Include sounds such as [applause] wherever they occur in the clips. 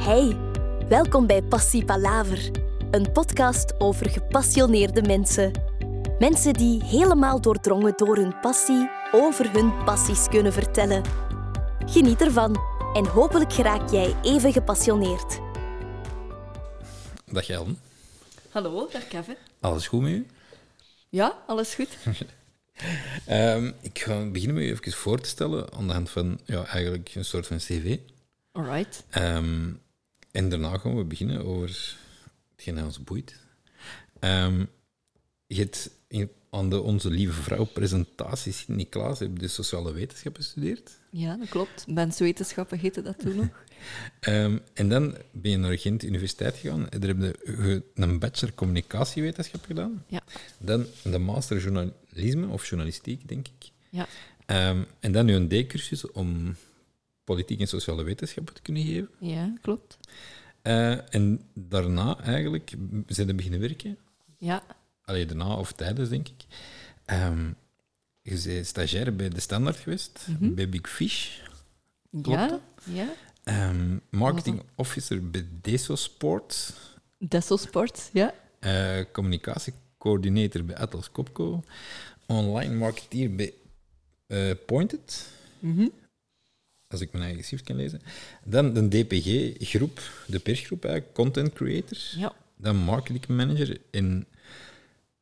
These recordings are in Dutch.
Hey, welkom bij Passie Palaver, een podcast over gepassioneerde mensen. Mensen die helemaal doordrongen door hun passie over hun passies kunnen vertellen. Geniet ervan en hopelijk geraak jij even gepassioneerd. Dag Jan. Hallo, dag Kevin. Alles goed met u? Ja, alles goed? [laughs] Ehm, ik ga beginnen met u even voor te stellen aan de hand van ja, eigenlijk een soort van cv. Alright. Ehm, en daarna gaan we beginnen over hetgeen ons boeit. Ehm, je hebt in, aan de Onze Lieve Vrouw presentatie Sint-Niklaas heb je de sociale wetenschappen gestudeerd. Ja, dat klopt. Menswetenschappen heette dat toen nog. [laughs] Ehm, en dan ben je naar Gent Universiteit gegaan en daar heb je een bachelor communicatiewetenschap gedaan. Ja. Dan de master journalisme of journalistiek, denk ik. Ja. Ehm, en dan nu een D-cursus om politiek en sociale wetenschappen te kunnen geven. Ja, klopt. Eh, en daarna eigenlijk zijn we beginnen werken. Ja, Allee, daarna of tijdens, denk ik. Ehm, je bent stagiair bij De Standaard geweest, Mhm. bij Big Fish. Klopt ja, ja. Ehm, marketing officer bij Deso Sport. Dessel Sport, ja. eh, communicatiecoördinator bij Atlas Copco. Online marketeer bij eh, Pointed. Mhm. Als ik mijn eigen schrift kan lezen. Dan de DPG-groep, de persgroep eigenlijk, content creators. Ja, Dan marketing manager. En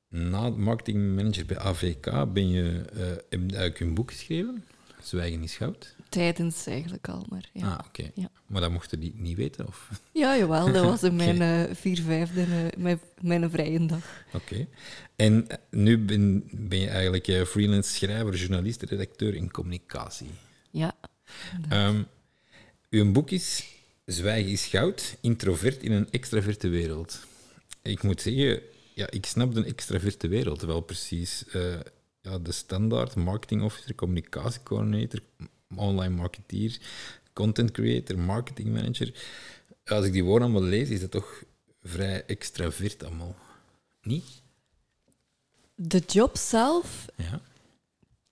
na marketing manager bij AVK ben je, eh heb eigenlijk een boek geschreven, Zwijgen is goud. tijdens eigenlijk al, maar ja. Ah, oké. Ja. Maar dat mochten die niet weten, of? Ja, jawel, dat was in [laughs] mijn eh, vier vijfde, eh, mijn, mijn vrije dag. Oké. En nu ben, ben je eigenlijk freelance schrijver, journalist, redacteur in communicatie. Ja, Ehm uw boek is Zwijgen is goud, introvert in een extraverte wereld. Ik moet zeggen, ja, ik snap de extraverte wereld wel precies. Eh, ja, de standaard marketing officer, communicatiecoördinator, online marketeer, content creator, marketing manager. Als ik die woorden allemaal lees, is dat toch vrij extravert allemaal. Niet? de job zelf Ja.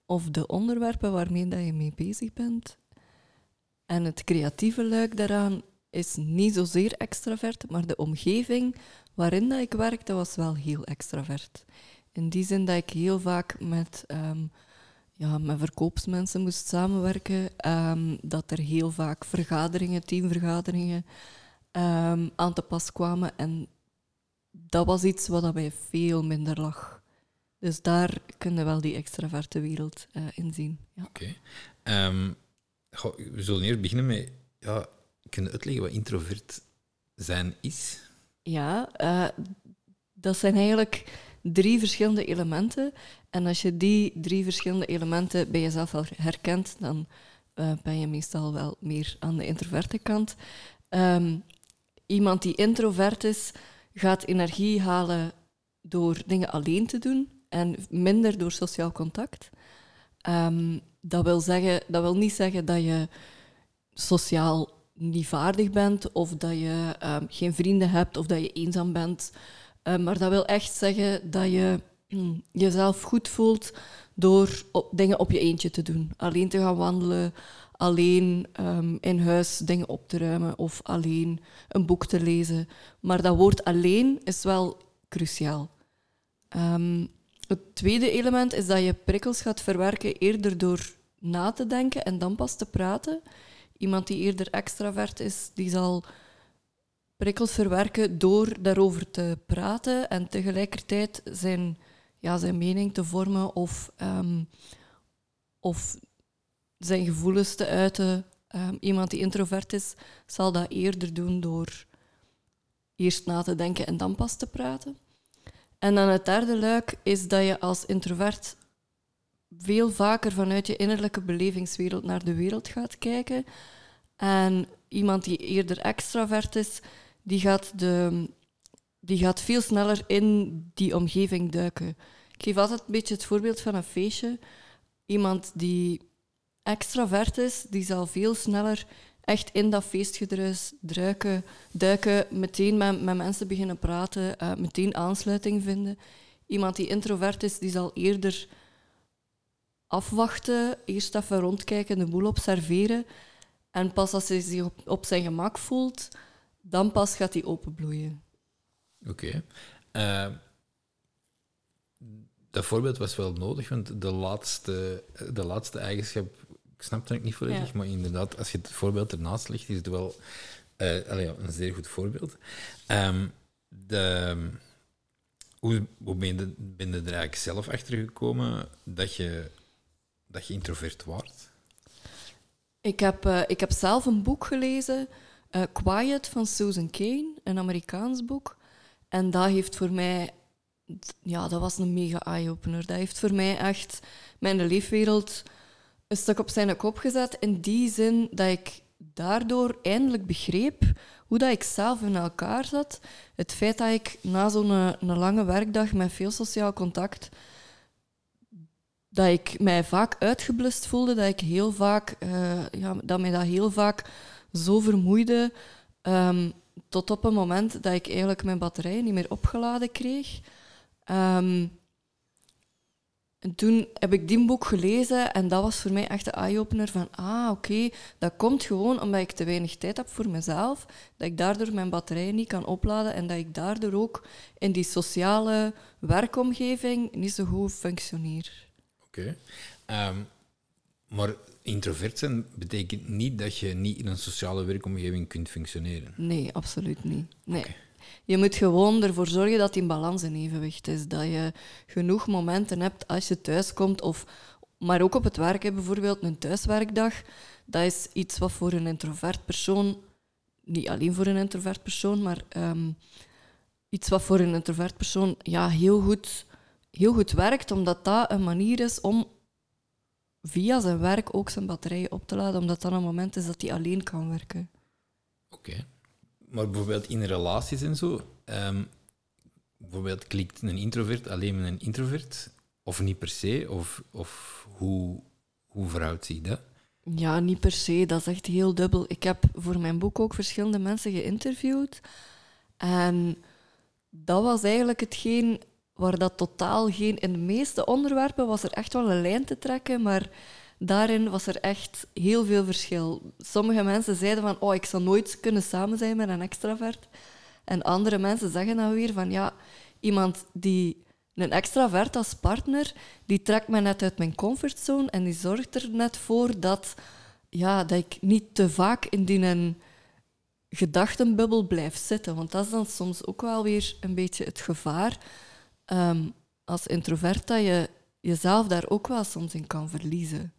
of de onderwerpen waarmee dat je mee bezig bent en het creatieve luik daaraan is niet zozeer extravert, maar de omgeving waarin dat ik werk, dat was wel heel extravert. In die zin dat ik heel vaak met, ehm, ja, met verkoopsmensen moest samenwerken, ehm, dat er heel vaak vergaderingen, teamvergaderingen ehm, aan te pas kwamen en dat was iets wat mij veel minder lag. Dus daar kunnen we wel die extraverte wereld eh, in zien. Ja. Oké. We zullen eerst beginnen met... Ja, kun je uitleggen wat introvert zijn is? Ja, eh, dat zijn eigenlijk drie verschillende elementen. En als je die drie verschillende elementen bij jezelf al herkent, dan eh, ben je meestal wel meer aan de introverte kant. Ehm, iemand die introvert is, gaat energie halen door dingen alleen te doen en minder door sociaal contact. Ehm, dat, wil zeggen, dat wil niet zeggen dat je sociaal niet vaardig bent of dat je ehm, geen vrienden hebt of dat je eenzaam bent. Eh, maar dat wil echt zeggen dat je hm, jezelf goed voelt door op, dingen op je eentje te doen. Alleen te gaan wandelen, alleen ehm, in huis dingen op te ruimen of alleen een boek te lezen. Maar dat woord alleen is wel cruciaal. Ehm, het tweede element is dat je prikkels gaat verwerken eerder door na te denken en dan pas te praten. Iemand die eerder extravert is, die zal prikkels verwerken door daarover te praten en tegelijkertijd zijn, ja, zijn mening te vormen of, ehm, of zijn gevoelens te uiten. Ehm, iemand die introvert is, zal dat eerder doen door eerst na te denken en dan pas te praten. En dan het derde luik is dat je als introvert veel vaker vanuit je innerlijke belevingswereld naar de wereld gaat kijken. En iemand die eerder extravert is, die gaat, de, die gaat veel sneller in die omgeving duiken. Ik geef altijd een beetje het voorbeeld van een feestje. Iemand die extravert is, die zal veel sneller echt in dat feestgedruis duiken, duiken meteen met, met mensen beginnen praten, eh, meteen aansluiting vinden. Iemand die introvert is, die zal eerder afwachten, eerst even rondkijken, de boel observeren. En pas als hij zich op, zijn gemak voelt, dan pas gaat die openbloeien. Oké. Eh, dat voorbeeld was wel nodig, want de laatste, de laatste eigenschap, ik snap het niet volledig, maar inderdaad, als je het voorbeeld ernaast legt, is het wel eh, allee, een zeer goed voorbeeld. Ehm, de, hoe hoe ben, je, ben je er eigenlijk zelf achter gekomen dat je, dat je introvert wordt? Ik heb, eh, ik heb zelf een boek gelezen, eh, Quiet van Susan Cain, een Amerikaans boek. En dat heeft voor mij, ja, dat was een mega eye-opener. Dat heeft voor mij echt mijn leefwereld een stuk op zijn kop gezet. In die zin dat ik daardoor eindelijk begreep hoe dat ik zelf in elkaar zat. Het feit dat ik na zo'n eh, een lange werkdag met veel sociaal contact dat ik mij vaak uitgeblust voelde, dat ik heel vaak, eh, ja, dat mij dat heel vaak zo vermoeide, ehm, tot op een moment dat ik eigenlijk mijn batterijen niet meer opgeladen kreeg. Ehm, en toen heb ik die boek gelezen en dat was voor mij echt de eye-opener van, ah, oké, dat komt gewoon omdat ik te weinig tijd heb voor mezelf, dat ik daardoor mijn batterijen niet kan opladen en dat ik daardoor ook in die sociale werkomgeving niet zo goed functioneer. Oké. Ehm, maar introvert zijn betekent niet dat je niet in een sociale werkomgeving kunt functioneren. Nee, absoluut niet. Nee. Je moet gewoon ervoor zorgen dat die balans in evenwicht is. Dat je genoeg momenten hebt als je thuiskomt, of, maar ook op het werk, bijvoorbeeld een thuiswerkdag. Dat is iets wat voor een introvert persoon, niet alleen voor een introvert persoon, maar ehm, iets wat voor een introvert persoon ja, heel, goed, heel goed werkt, omdat dat een manier is om via zijn werk ook zijn batterijen op te laden, omdat dat een moment is dat hij alleen kan werken. Oké. Maar bijvoorbeeld in relaties en zo, ehm, bijvoorbeeld klikt een introvert alleen met een introvert, of niet per se, of, of hoe, hoe verhoudt zich dat? Ja, niet per se. Dat is echt heel dubbel. Ik heb voor mijn boek ook verschillende mensen geïnterviewd. En dat was eigenlijk hetgeen waar dat totaal geen... In de meeste onderwerpen was er echt wel een lijn te trekken, maar daarin was er echt heel veel verschil. Sommige mensen zeiden van, oh, ik zou nooit kunnen samen zijn met een extravert. En andere mensen zeggen dan weer van, ja, iemand die een extravert als partner, die trekt me net uit mijn comfortzone en die zorgt er net voor dat, ja, dat ik niet te vaak in die een gedachtenbubbel blijf zitten. Want dat is dan soms ook wel weer een beetje het gevaar ehm, als introvert, dat je jezelf daar ook wel soms in kan verliezen.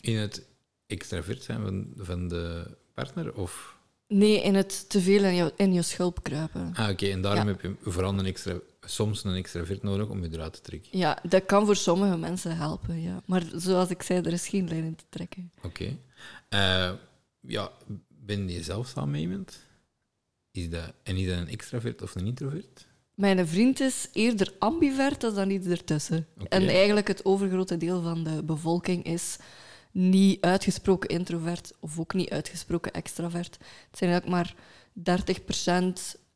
In het extravert zijn van, van de partner? Of... Nee, in het te veel in je, in je schulp kruipen. Ah, oké. En daarom Ja. heb je vooral een extra, soms een extravert nodig om je eruit te trekken. Ja, dat kan voor sommige mensen helpen, ja. Maar zoals ik zei, er is geen lijn in te trekken. Oké. Eh, ja, ben je zelf samen met iemand? Is dat, en is dat een extravert of een introvert? Mijn vriend is eerder ambivert dan iets ertussen. En eigenlijk het overgrote deel van de bevolking is niet uitgesproken introvert of ook niet uitgesproken extravert. Het zijn eigenlijk maar 30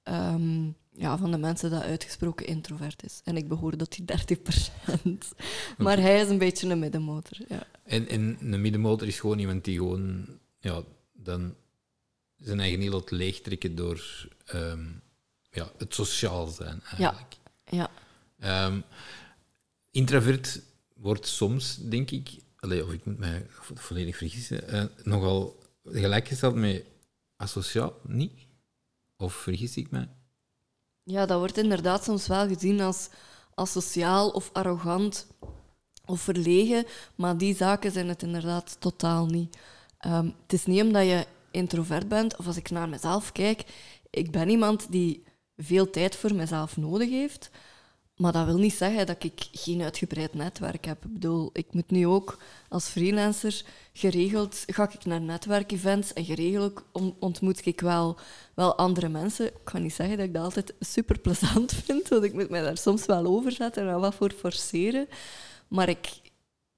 ehm, ja, van de mensen dat uitgesproken introvert is. En ik behoor tot die 30% [laughs] Maar hij is een beetje een middenmotor. Ja. En, en een middenmotor is gewoon iemand die gewoon ja, dan zijn eigen heel laat leegtrekken door ehm, ja, het sociaal zijn eigenlijk. ja. Ehm, introvert wordt soms, denk ik, allee, of ik moet mij vo- volledig vergissen, eh, nogal gelijkgesteld met asociaal, niet? Of vergis ik mij? Ja, dat wordt inderdaad soms wel gezien als asociaal of arrogant of verlegen, maar die zaken zijn het inderdaad totaal niet. Ehm, het is niet omdat je introvert bent, of als ik naar mezelf kijk, ik ben iemand die veel tijd voor mezelf nodig heeft, maar dat wil niet zeggen dat ik geen uitgebreid netwerk heb. Ik bedoel, ik moet nu ook als freelancer geregeld ga ik naar netwerkevents en geregeld on- ontmoet ik wel, wel andere mensen. Ik kan niet zeggen dat ik dat altijd super plezant [laughs] vind, want ik moet mij daar soms wel over zetten en wat voor forceren. Maar ik,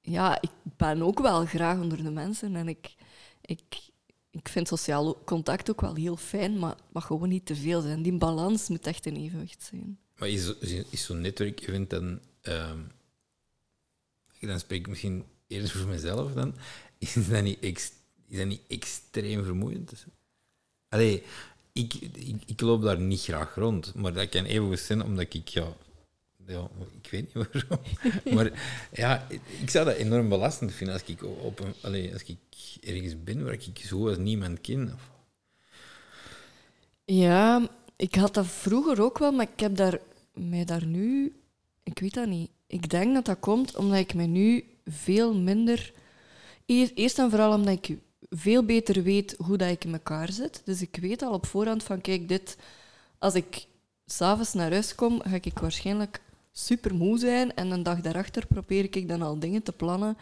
ja, ik ben ook wel graag onder de mensen en ik, ik, ik vind sociaal contact ook wel heel fijn, maar het mag gewoon niet te veel zijn. Die balans moet echt in evenwicht zijn. Maar is, is, zo'n netwerkevent dan... ehm, dan spreek ik misschien eerder voor mezelf dan. Is dat niet, ex, is dat niet extreem vermoeiend? Allee, ik, ik, ik loop daar niet graag rond. Maar dat kan even zijn omdat ik, ja, ja, ik weet niet [laughs] waarom. maar ja, ik zou dat enorm belastend vinden als ik, op een, allez, als ik ergens ben waar ik zo als niemand ken. Ja, ik had dat vroeger ook wel, maar ik heb daar, mij daar nu... Ik weet dat niet. Ik denk dat dat komt omdat ik me nu veel minder... Eerst en vooral omdat ik veel beter weet hoe dat ik in elkaar zit. Dus ik weet al op voorhand van, kijk, dit... Als ik s'avonds naar huis kom, ga ik waarschijnlijk super moe zijn. En een dag daarachter probeer ik dan al dingen te plannen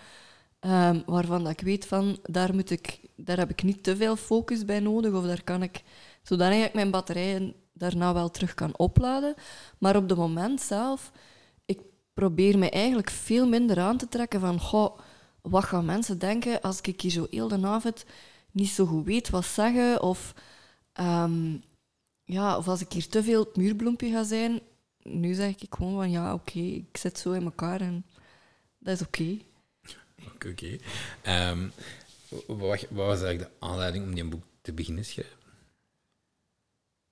um, waarvan dat ik weet van, daar, moet ik, daar heb ik niet te veel focus bij nodig. Of daar kan ik, zodat ik mijn batterijen daarna wel terug kan opladen. Maar op het moment zelf, ik probeer me eigenlijk veel minder aan te trekken van, goh, wat gaan mensen denken als ik hier zo heel de avond niet zo goed weet wat zeggen? Of, um, ja, of als ik hier te veel het muurbloempje ga zijn, nu zeg ik gewoon van ja, oké, ik zit zo in elkaar en dat is oké. Oké. Ehm, wat, wat, was eigenlijk de aanleiding om die boek te beginnen schrijven?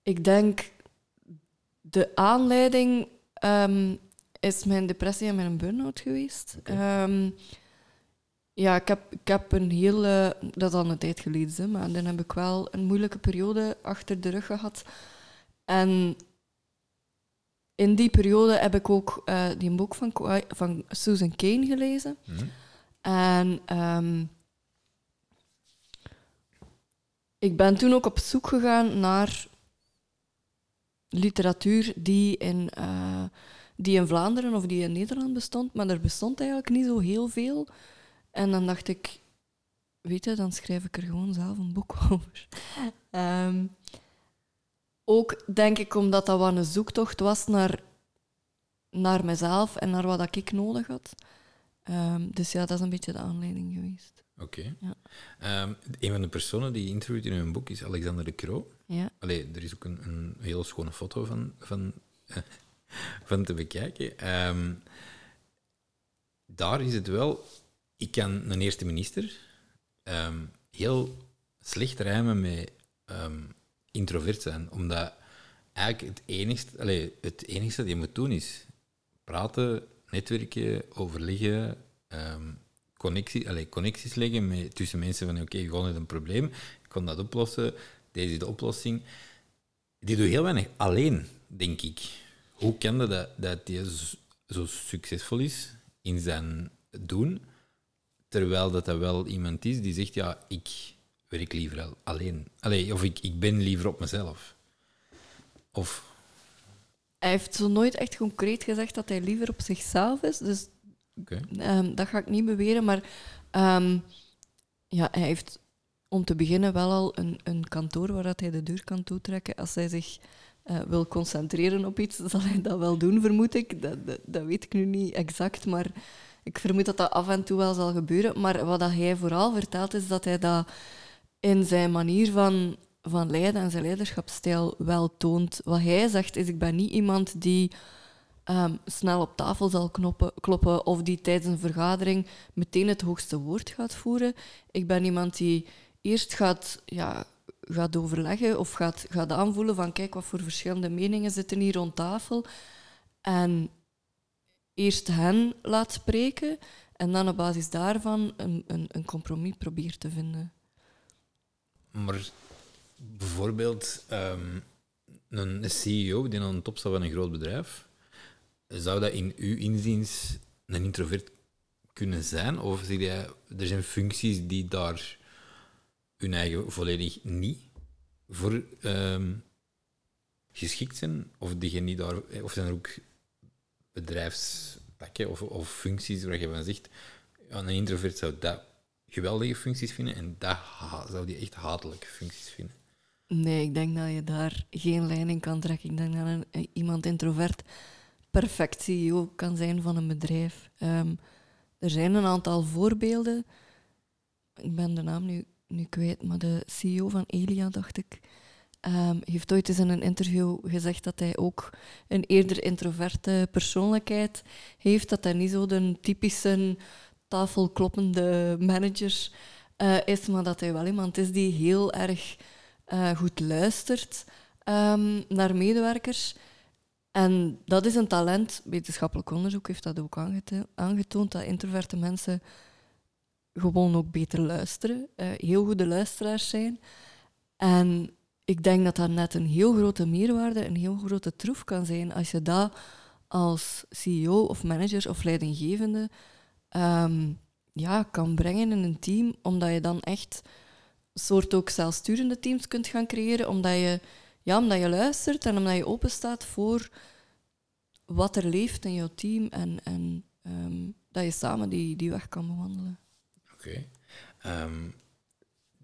Ik denk de aanleiding um, is mijn depressie en mijn burn-out geweest. Ehm, ja, ik heb, ik heb een hele... Dat is al een tijd geleden, maar dan heb ik wel een moeilijke periode achter de rug gehad. En in die periode heb ik ook uh, die boek van, van Susan Kane gelezen. Mhm. En um, ik ben toen ook op zoek gegaan naar literatuur die in, uh, die in Vlaanderen of die in Nederland bestond, maar er bestond eigenlijk niet zo heel veel. En dan dacht ik, weet je, dan schrijf ik er gewoon zelf een boek [laughs] over. Um, ook denk ik omdat dat wel een zoektocht was naar, naar mezelf en naar wat ik nodig had. Um, dus ja, dat is een beetje de aanleiding geweest. Oké. Ja. Um, een van de personen die je interviewt in hun boek is Alexander de Croo. Ja. Er is ook een, een heel schone foto van, van, [laughs] van te bekijken. Um, daar is het wel... Ik kan een eerste minister heel slecht rijmen met introvert zijn. Omdat eigenlijk het enigste, allez, het enigste dat je moet doen is praten, netwerken, overleggen, connectie, allez, connecties leggen met, tussen mensen van oké, okay, gewoon een probleem, ik kan dat oplossen, deze is de oplossing. Die doet heel weinig alleen, denk ik. Hoe kan dat, dat hij zo succesvol is in zijn doen, terwijl dat, dat wel iemand is die zegt, ja, ik werk liever alleen. Allee, of ik, ik ben liever op mezelf. Of... Hij heeft zo nooit echt concreet gezegd dat hij liever op zichzelf is. Dus um, dat ga ik niet beweren. Maar um, ja, hij heeft om te beginnen wel al een, een kantoor waar dat hij de deur kan toetrekken. Als hij zich uh, wil concentreren op iets, [laughs] zal hij dat wel doen, vermoed ik. Dat, dat, weet ik nu niet exact, maar ik vermoed dat dat af en toe wel zal gebeuren. Maar wat dat hij vooral vertelt, is dat hij dat in zijn manier van, van leiden en zijn leiderschapsstijl wel toont. Wat hij zegt is, ik ben niet iemand die um, snel op tafel zal knoppen, kloppen of die tijdens een vergadering meteen het hoogste woord gaat voeren. Ik ben iemand die eerst gaat, ja, gaat overleggen of gaat, gaat aanvoelen van kijk, wat voor verschillende meningen zitten hier rond tafel. En eerst hen laat spreken en dan op basis daarvan een, een, een compromis probeert te vinden. Maar bijvoorbeeld um, een CEO die aan de top staat van een groot bedrijf, zou dat in uw inziens een introvert kunnen zijn? Of zie je, er zijn functies die daar hun eigen volledig niet voor um, geschikt zijn? Of, daar, of zijn er ook bedrijfstakken of, of functies waar je van zegt, een introvert zou dat geweldige functies vinden en dat zou die echt hatelijke functies vinden. Nee, ik denk dat je daar geen lijn in kan trekken. Ik denk dat een, eh, iemand introvert perfect CEO kan zijn van een bedrijf. Um, er zijn een aantal voorbeelden. Ik ben de naam nu, nu kwijt, maar de CEO van Elia, dacht ik, um, heeft ooit eens in een interview gezegd dat hij ook een eerder introverte persoonlijkheid heeft. Dat hij niet zo de typische tafelkloppende manager uh, is, maar dat hij wel iemand is die heel erg eh, goed luistert ehm, naar medewerkers. En dat is een talent. Wetenschappelijk onderzoek heeft dat ook aangetoond dat introverte mensen gewoon ook beter luisteren, uh, heel goede luisteraars zijn. En ik denk dat dat net een heel grote meerwaarde, een heel grote troef kan zijn als je dat als CEO of manager of leidinggevende um, ja, kan brengen in een team, omdat je dan echt soort ook zelfsturende teams kunt gaan creëren, omdat je, ja, omdat je luistert en omdat je open staat voor wat er leeft in jouw team en, en um, dat je samen die, die weg kan bewandelen. Oké. Ehm,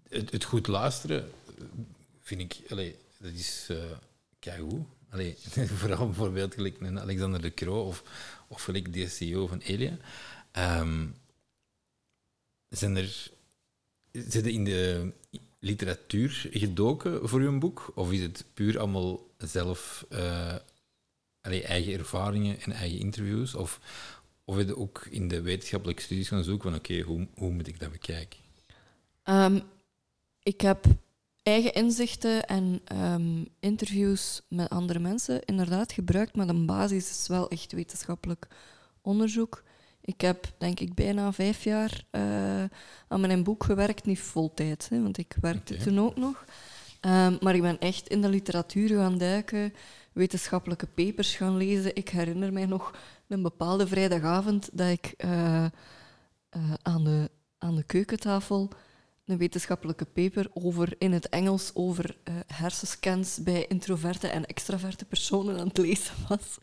het, goed luisteren vind ik, allee, dat is uh, keigoed. Allee, [laughs] vooral bijvoorbeeld gelijk een Alexander de Croo of, of gelijk de CEO van Elia. Um, zijn er, zitten in de literatuur gedoken voor uw boek? Of is het puur allemaal zelf uh, eigen ervaringen en eigen interviews? Of, of heb je ook in de wetenschappelijke studies gaan zoeken van oké, hoe, hoe moet ik dat bekijken? Um, ik heb eigen inzichten en um, interviews met andere mensen inderdaad gebruikt, maar de basis is wel echt wetenschappelijk onderzoek. Ik heb denk ik bijna vijf jaar uh, aan mijn boek gewerkt, niet voltijd, hè, want ik werkte toen ook nog. Um, maar ik ben echt in de literatuur gaan duiken, wetenschappelijke papers gaan lezen. Ik herinner mij nog een bepaalde vrijdagavond dat ik uh, uh, aan, de, aan de keukentafel een wetenschappelijke paper over, in het Engels over uh, hersenscans bij introverte en extraverte personen aan het lezen was.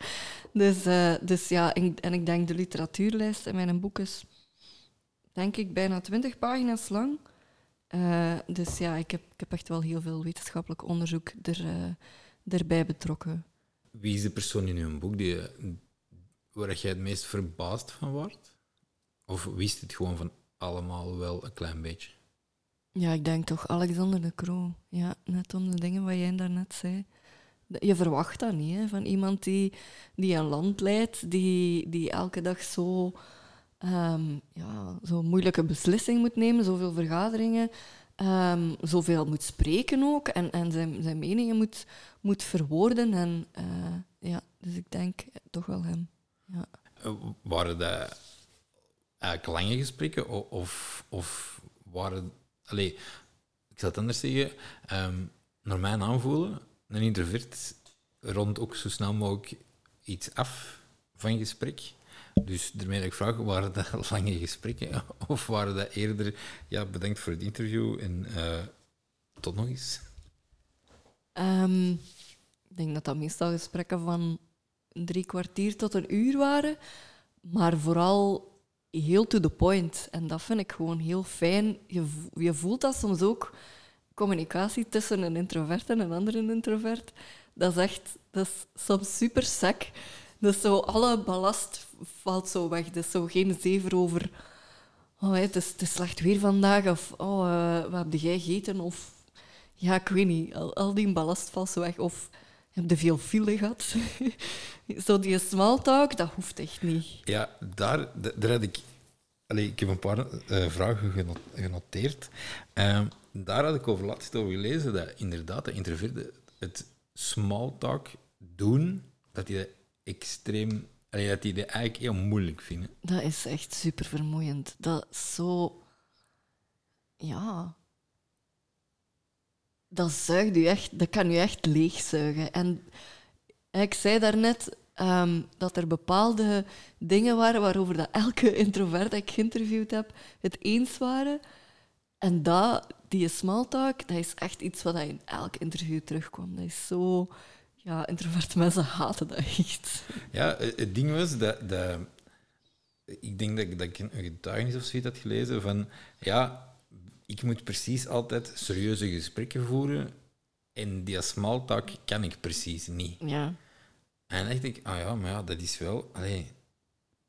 Dus, dus ja, en, en, ik denk de literatuurlijst in mijn boek is, denk ik, bijna twintig pagina's lang. Dus ja, ik heb, ik heb echt wel heel veel wetenschappelijk onderzoek er, erbij betrokken. Wie is de persoon in uw boek die, waar jij het meest verbaasd van wordt? Of wist het gewoon van allemaal wel een klein beetje? Ja, ik denk toch Alexander de Croo. Ja, net om de dingen wat jij daarnet zei. Je verwacht dat niet, hè, van iemand die, die een land leidt, die, die elke dag zo, um, ja, zo moeilijke beslissingen moet nemen, zoveel vergaderingen, um, zoveel moet spreken ook en, en zijn, zijn meningen moet, moet verwoorden. En, uh, ja, dus ik denk toch wel hem. Ja. Eh, waren dat eigenlijk lange gesprekken of, of waren Allee, ik zal het anders zeggen. Um, naar mijn aanvoelen, een introvert rond ook zo snel mogelijk iets af van gesprek. Dus daarmee dat ik vraag, waren dat [laughs] lange gesprekken? [laughs] Of waren dat eerder, ja, bedankt voor het interview en uh, tot nog eens? Um, ik denk dat dat meestal gesprekken van drie kwartier tot een uur waren. Maar vooral heel to the point. En dat vind ik gewoon heel fijn. Je, je voelt dat soms ook, communicatie tussen een introvert en een andere introvert. Dat is echt, dat is soms super sec. Dus zo, alle ballast valt zo weg. Dus zo geen zever over, oh, het, is, het is slecht weer vandaag, of oh, uh, wat heb jij gegeten? Of ja, ik weet niet, al, al die ballast valt zo weg. Of heb je veel file gehad? [laughs] Zo die small talk, dat hoeft echt niet. Ja, daar, daar had ik... Allee, ik heb een paar uh, vragen genoteerd. Uh, daar had ik over laatst over gelezen dat inderdaad de introverten het small talk doen, dat dat extreem... Dat die dat eigenlijk heel moeilijk vinden. Dat is echt super vermoeiend. Dat zo... Ja dat zuigt u echt, dat kan u echt leegzuigen. En ik zei daarnet um, dat er bepaalde dingen waren waarover dat elke [laughs] introvert dat ik geïnterviewd heb het eens waren. En dat, die small talk, dat is echt iets wat in elk interview terugkwam. Dat is zo... Ja, introverte mensen haten dat echt. Ja, het ding was dat... dat ik denk dat, dat ik een getuigenis of zoiets had gelezen van... Ja, ik moet precies altijd serieuze gesprekken voeren en die small talk kan ik precies niet. Ja. En dan dacht ik, ah ja, maar ja, dat is wel... Allee,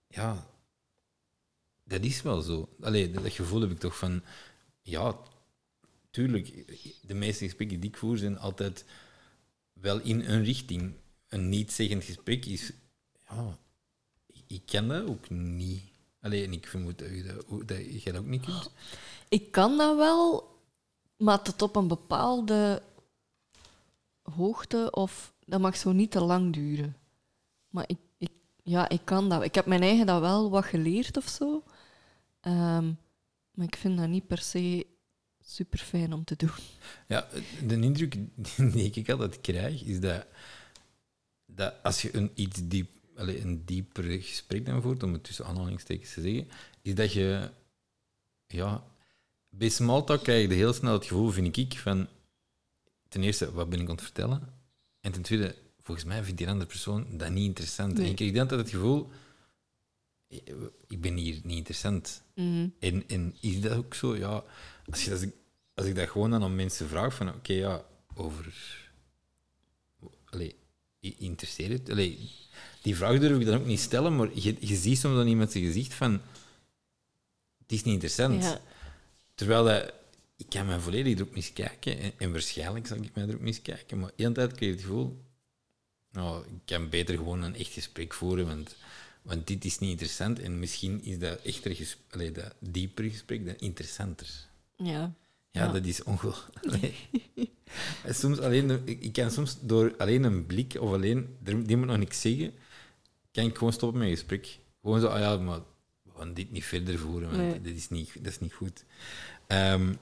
ja, dat is wel zo. Allee, dat gevoel heb ik toch van... Ja, tuurlijk, de meeste gesprekken die ik voer zijn altijd wel in een richting. Een niet-zeggend gesprek is... Ja, ik ken dat ook niet. Alleen, ik vermoed dat, dat, dat jij dat ook niet kunt. Ik kan dat wel, maar tot op een bepaalde hoogte of dat mag zo niet te lang duren. Maar ik, ik, ja, ik kan dat. Ik heb mijn eigen dat wel wat geleerd of zo. Ehm, maar ik vind dat niet per se super fijn om te doen. Ja, de indruk [laughs] die ik altijd krijg, is dat, dat als je een iets diep, allez, een dieper gesprek dan voert, om het tussen aanhalingstekens te zeggen, is dat je, ja, bij smalltalk krijg je heel snel het gevoel, vind ik, van ten eerste, wat ben ik aan het vertellen? En ten tweede, volgens mij vindt die andere persoon dat niet interessant. Nee. En ik krijg dan altijd het gevoel, ik ben hier niet interessant. Mhm. En, en is dat ook zo? Ja, als, je, als, ik, als ik dat gewoon dan aan mensen vraag, van oké, ja, over... Allee, interesseert het? Die vraag durf ik dan ook niet stellen, maar je, je ziet soms aan iemand zijn gezicht van... Het is niet interessant. Ja. Terwijl dat, ik kan mij volledig erop miskijken. En, en waarschijnlijk zal ik mij erop miskijken. Maar de tijd krijg je het gevoel... Nou, ik kan beter gewoon een echt gesprek voeren, want, want dit is niet interessant. En misschien is dat echter gesprek, allee, dat diepere gesprek dan interessanter. Ja. Ja, Ja. dat is ongelooflijk. [laughs] soms alleen, de- ik kan soms door alleen een blik of alleen, die moet nog niks zeggen, kan ik gewoon stoppen met een gesprek. Gewoon zo, ah ja, maar we gaan dit niet verder voeren, want Nee. dit is niet, dat is niet goed. Ehm,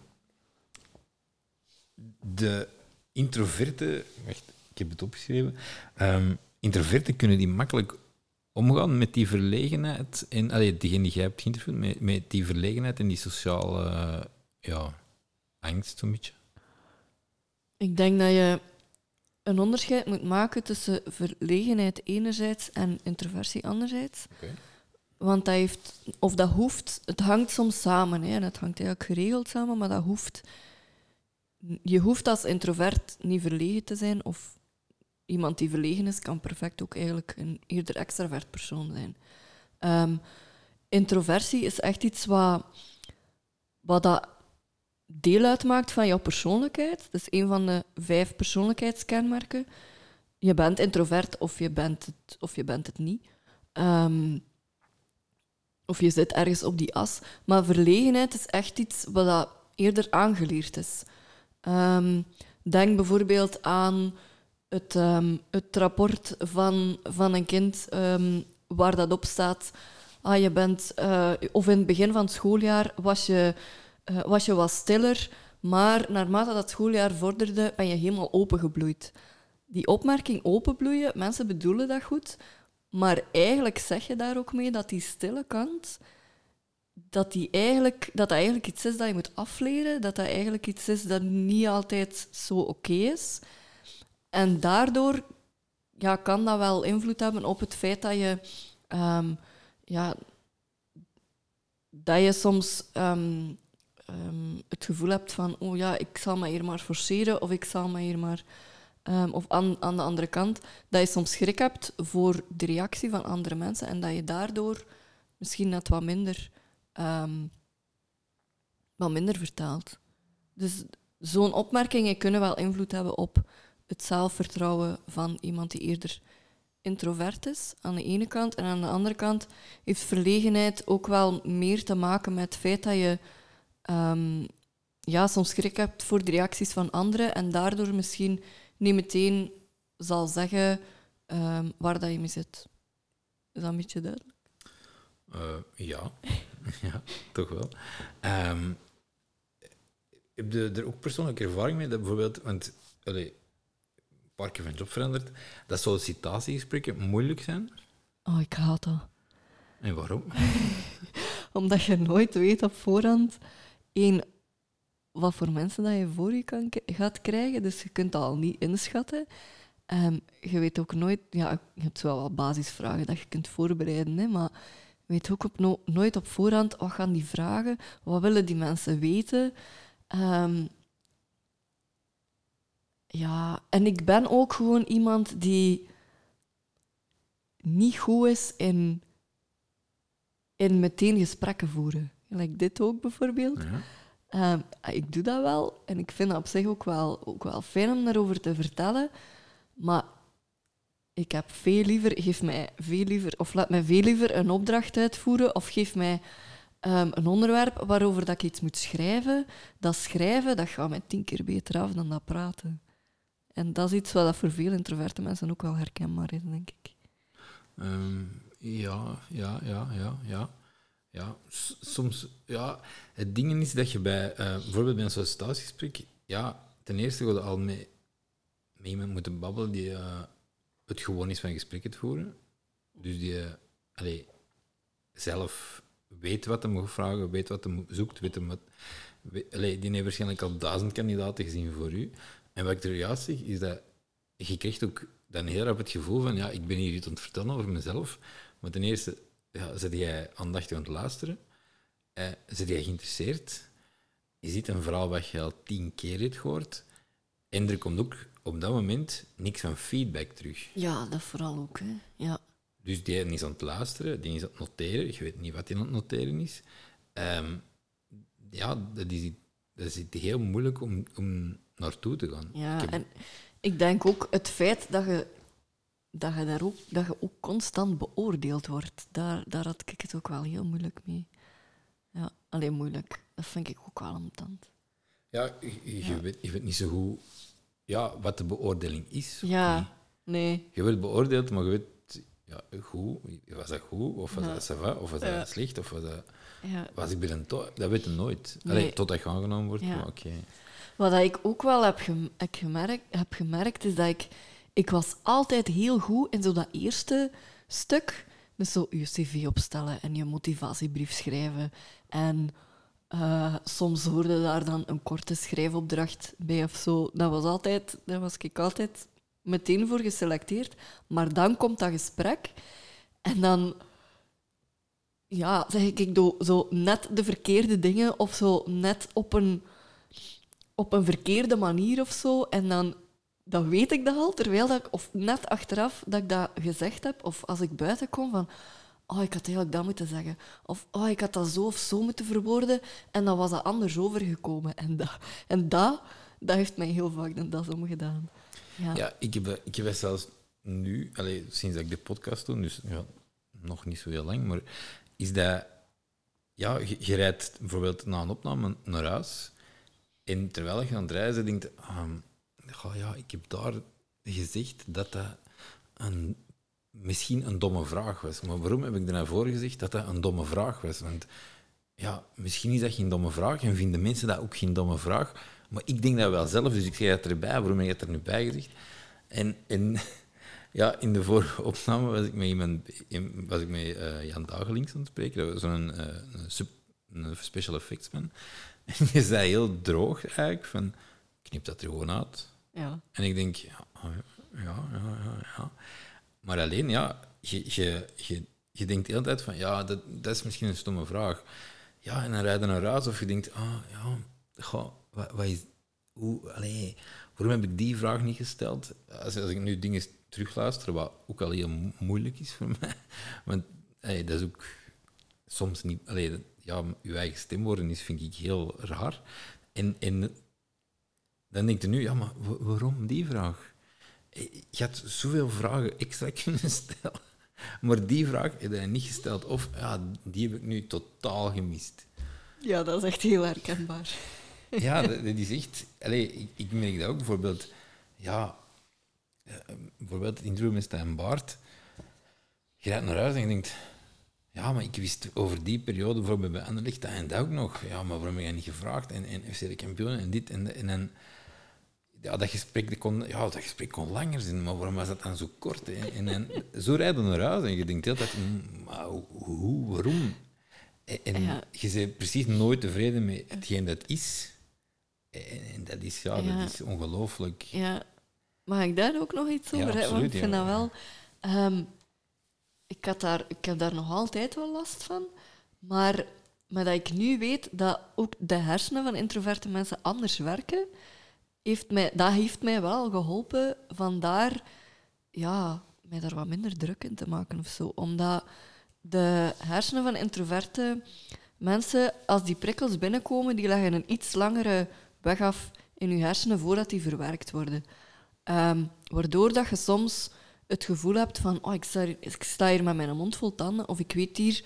de introverte, wacht, ik heb het opgeschreven. Ehm introverten kunnen die makkelijk omgaan met die verlegenheid. En, allee, diegene die jij hebt geïnterviewd, met, met die verlegenheid en die sociale ja, angst, zo'n beetje. Ik denk dat je een onderscheid moet maken tussen verlegenheid enerzijds en introversie anderzijds. Want dat heeft, of dat hoeft, het hangt soms samen. Hè, en het hangt eigenlijk geregeld samen, maar dat hoeft. Je hoeft als introvert niet verlegen te zijn, of iemand die verlegen is, kan perfect ook eigenlijk een eerder extravert persoon zijn. Ehm, introversie is echt iets wat, wat dat deel uitmaakt van jouw persoonlijkheid. Dat is een van de vijf persoonlijkheidskenmerken. Je bent introvert of je bent het, of je bent het niet. Ehm, of je zit ergens op die as. Maar verlegenheid is echt iets wat dat eerder aangeleerd is. Ehm, denk bijvoorbeeld aan het, ehm, het rapport van, van een kind waar dat op staat. Ah, je bent, eh, of in het begin van het schooljaar was je, eh, was je wat stiller, maar naarmate dat schooljaar vorderde, ben je helemaal opengebloeid. Die opmerking openbloeien, mensen bedoelen dat goed, maar eigenlijk zeg je daar ook mee dat die stille kant, dat, die eigenlijk, dat dat eigenlijk iets is dat je moet afleren, dat dat eigenlijk iets is dat niet altijd zo oké is. En daardoor ja, kan dat wel invloed hebben op het feit dat je, ehm, ja, dat je soms ehm, ehm, het gevoel hebt van, oh ja, ik zal me hier maar forceren of ik zal me hier maar... ehm, of aan, aan de andere kant, dat je soms schrik hebt voor de reactie van andere mensen en dat je daardoor misschien net wat minder, ehm, wat minder vertaalt. Dus zo'n opmerkingen kunnen wel invloed hebben op het zelfvertrouwen van iemand die eerder introvert is, aan de ene kant. En aan de andere kant heeft verlegenheid ook wel meer te maken met het feit dat je ehm, ja, soms schrik hebt voor de reacties van anderen en daardoor misschien niet meteen zal zeggen ehm, waar dat je mee zit. Is dat een beetje duidelijk? Eh, ja. [laughs] ja, toch wel. Ehm, heb je er ook persoonlijke ervaring mee? Dat bijvoorbeeld, want allee, een paar keer van job veranderd, dat sollicitatiegesprekken moeilijk zijn. Oh, ik haat dat. En waarom? [laughs] Omdat je nooit weet op voorhand één, wat voor mensen dat je voor je kan, gaat krijgen. Dus je kunt dat al niet inschatten. Ehm, je weet ook nooit... Ja, je hebt wel wat basisvragen dat je kunt voorbereiden, hè, maar je weet ook op no- nooit op voorhand wat gaan die vragen, wat willen die mensen weten. Ehm, ja, en ik ben ook gewoon iemand die niet goed is in in meteen gesprekken voeren. Like dit ook bijvoorbeeld. Ja. Ehm, ik doe dat wel en ik vind dat op zich ook wel, ook wel fijn om daarover te vertellen. Maar ik heb veel liever, geef mij veel liever, of laat mij veel liever een opdracht uitvoeren of geef mij ehm, een onderwerp waarover dat ik iets moet schrijven. Dat schrijven, dat gaat mij tien keer beter af dan dat praten. En dat is iets wat dat voor veel introverte mensen ook wel herkenbaar is, denk ik. Ehm, ja, ja, ja, ja, ja. Ja, soms, ja, het ding is dat je bij, eh, bijvoorbeeld bij een sollicitatiegesprek, ja, ten eerste ga je al met, met iemand moeten babbelen die eh, het gewoon is van gesprekken te voeren. Dus die zelf weet wat hij moet vragen, weet wat hij zoekt, weet hem wat, die heeft waarschijnlijk al duizend kandidaten gezien voor u. En wat ik er juist zeg, is dat je krijgt ook dan heel rap het gevoel van, ja, ik ben hier iets aan het vertellen over mezelf. Maar ten eerste, ja, zit jij aandachtig aan het luisteren? Eh, zit jij geïnteresseerd? Je ziet een verhaal wat je al tien keer hebt gehoord. En er komt ook op dat moment niks van feedback terug. Ja, dat vooral ook. Hè. Ja. Dus die is aan het luisteren, die is aan het noteren. Je weet niet wat hij aan het noteren is. Ehm, ja, dat is, dat is heel moeilijk om, om naartoe te gaan. Ja, Ik heb- en ik denk ook het feit dat je, dat je, daar ook, dat je ook constant beoordeeld wordt, daar, daar had ik het ook wel heel moeilijk mee. Ja, alleen moeilijk. Dat vind ik ook wel ambetant. ja, je, Weet, je weet niet zo goed ja, wat de beoordeling is. Ja, nee. Je wordt beoordeeld, maar je weet, ja, goed, was dat goed, of was Ja. dat va, of was Ja. dat slecht, of was dat... Ja. Was ik bij een to- dat weet je nooit. Nee. Allee, totdat je aangenomen wordt, oké. Wat dat ik ook wel heb, gemerkt, heb gemerkt, is dat ik... Ik was altijd heel goed in zo dat eerste stuk. Dus zo je cv opstellen en je motivatiebrief schrijven. En eh, soms hoorde daar dan een korte schrijfopdracht bij of zo. Dat was altijd... Daar was ik altijd meteen voor geselecteerd. Maar dan komt dat gesprek. En dan ja, zeg ik, ik doe zo net de verkeerde dingen of zo net op een, op een verkeerde manier of zo. En dan, dan weet ik dat al, terwijl dat ik, of net achteraf dat ik dat gezegd heb, of als ik buiten kom van, oh, ik had eigenlijk dat moeten zeggen. Of, oh, ik had dat zo of zo moeten verwoorden, en dan was dat anders overgekomen. En dat, en dat, dat heeft mij heel vaak de das omgedaan. Ja. Ja, ik heb, ik heb zelfs nu, allee, sinds dat ik de podcast doe, dus ja, nog niet zo heel lang, maar is dat... Ja, je, rijdt bijvoorbeeld na een opname naar huis en terwijl je aan het reizen denkt... ja, ik heb daar gezegd dat dat een, misschien een domme vraag was. Maar waarom heb ik daarvoor gezegd dat dat een domme vraag was? Want ja, misschien is dat geen domme vraag en vinden mensen dat ook geen domme vraag. Maar ik denk dat wel zelf, dus ik zeg dat erbij. Waarom heb je dat er nu bij gezegd? En, en [laughs] ja, in de vorige opname was ik met iemand, was ik met eh, Jan Dagelings aan het spreken. Dat was zo'n eh, sub- een special effects man. [laughs] En je zei heel droog eigenlijk van, knip dat er gewoon uit. Ja. En ik denk, ja, ja, ja, ja, ja. Maar alleen, ja, je, je, je, je denkt de hele tijd van, ja, dat, dat is misschien een stomme vraag. Ja, en dan rijd je naar huis of je denkt, ah, ja, goh, wat, is... Hoe, allee, waarom heb ik die vraag niet gesteld? Als, als ik nu dingen terugluister, wat ook al heel mo- moeilijk is voor [laughs] mij. Want allee, dat is ook soms niet... Allee, ja, je eigen stem worden is, vind ik heel raar. En, en dan denk je nu, ja, maar wa- waarom die vraag? Je had zoveel vragen extra [laughs] kunnen stellen. Maar die vraag heb je niet gesteld. Of, ja, die heb ik nu totaal gemist. ja, dat is echt heel herkenbaar. Ja, [laughs] dat, dat is echt... Ik, ik merk dat ook bijvoorbeeld... Ja, eh, bijvoorbeeld het interview met Stijn Baart. Je rijdt naar huis en je denkt... Ja, maar ik wist over die periode bijvoorbeeld bij Anderlecht dat en dat ook nog. Ja, maar waarom heb je niet gevraagd? En, en FC de kampioen en dit en dat. En dan... Ja, dat gesprek, kon, ja, dat gesprek kon langer zijn, maar waarom was dat dan zo kort? Hè? En, dan, zo rijden we naar huis en je denkt altijd, maar hoe, waarom? En, en Ja. je bent precies nooit tevreden met hetgeen dat is. En, en dat is, ja, Ja. dat is ongelooflijk. Ja. Mag ik daar ook nog iets Ja, over hebben? Want ik vind ja. dat wel... ehm, ik, had daar, ik heb daar nog altijd wel last van. Maar, maar dat ik nu weet dat ook de hersenen van introverte mensen anders werken, heeft mij, dat heeft mij wel geholpen vandaar ja, mij daar wat minder druk in te maken of zo. Omdat de hersenen van introverte mensen, als die prikkels binnenkomen, die leggen een iets langere weg af in je hersenen voordat die verwerkt worden. Ehm, waardoor dat je soms het gevoel hebt van oh, ik, sta hier, ik sta hier met mijn mond vol tanden of ik weet hier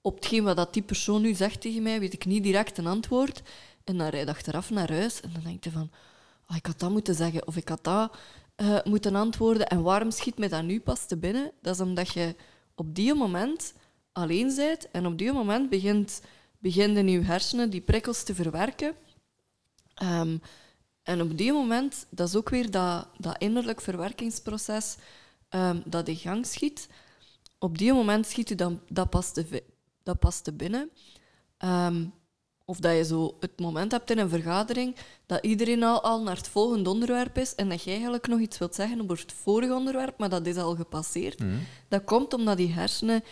op hetgeen wat dat die persoon nu zegt tegen mij, weet ik niet direct een antwoord. En dan rijd je achteraf naar huis en dan denk je van "Ah, ik had dat moeten zeggen of ik had dat eh, moeten antwoorden. En waarom schiet mij dat nu pas te binnen? Dat is omdat je op die moment alleen bent en op die moment begint, beginnen je hersenen die prikkels te verwerken. Ehm, en op die moment, dat is ook weer dat, dat innerlijk verwerkingsproces ehm, dat in gang schiet. Op die moment schiet je dan, dat, pas te, dat te binnen. Ehm, of dat je zo het moment hebt in een vergadering dat iedereen al, al naar het volgende onderwerp is en dat je eigenlijk nog iets wilt zeggen over het vorige onderwerp, maar dat is al gepasseerd. Dat komt omdat die hersenen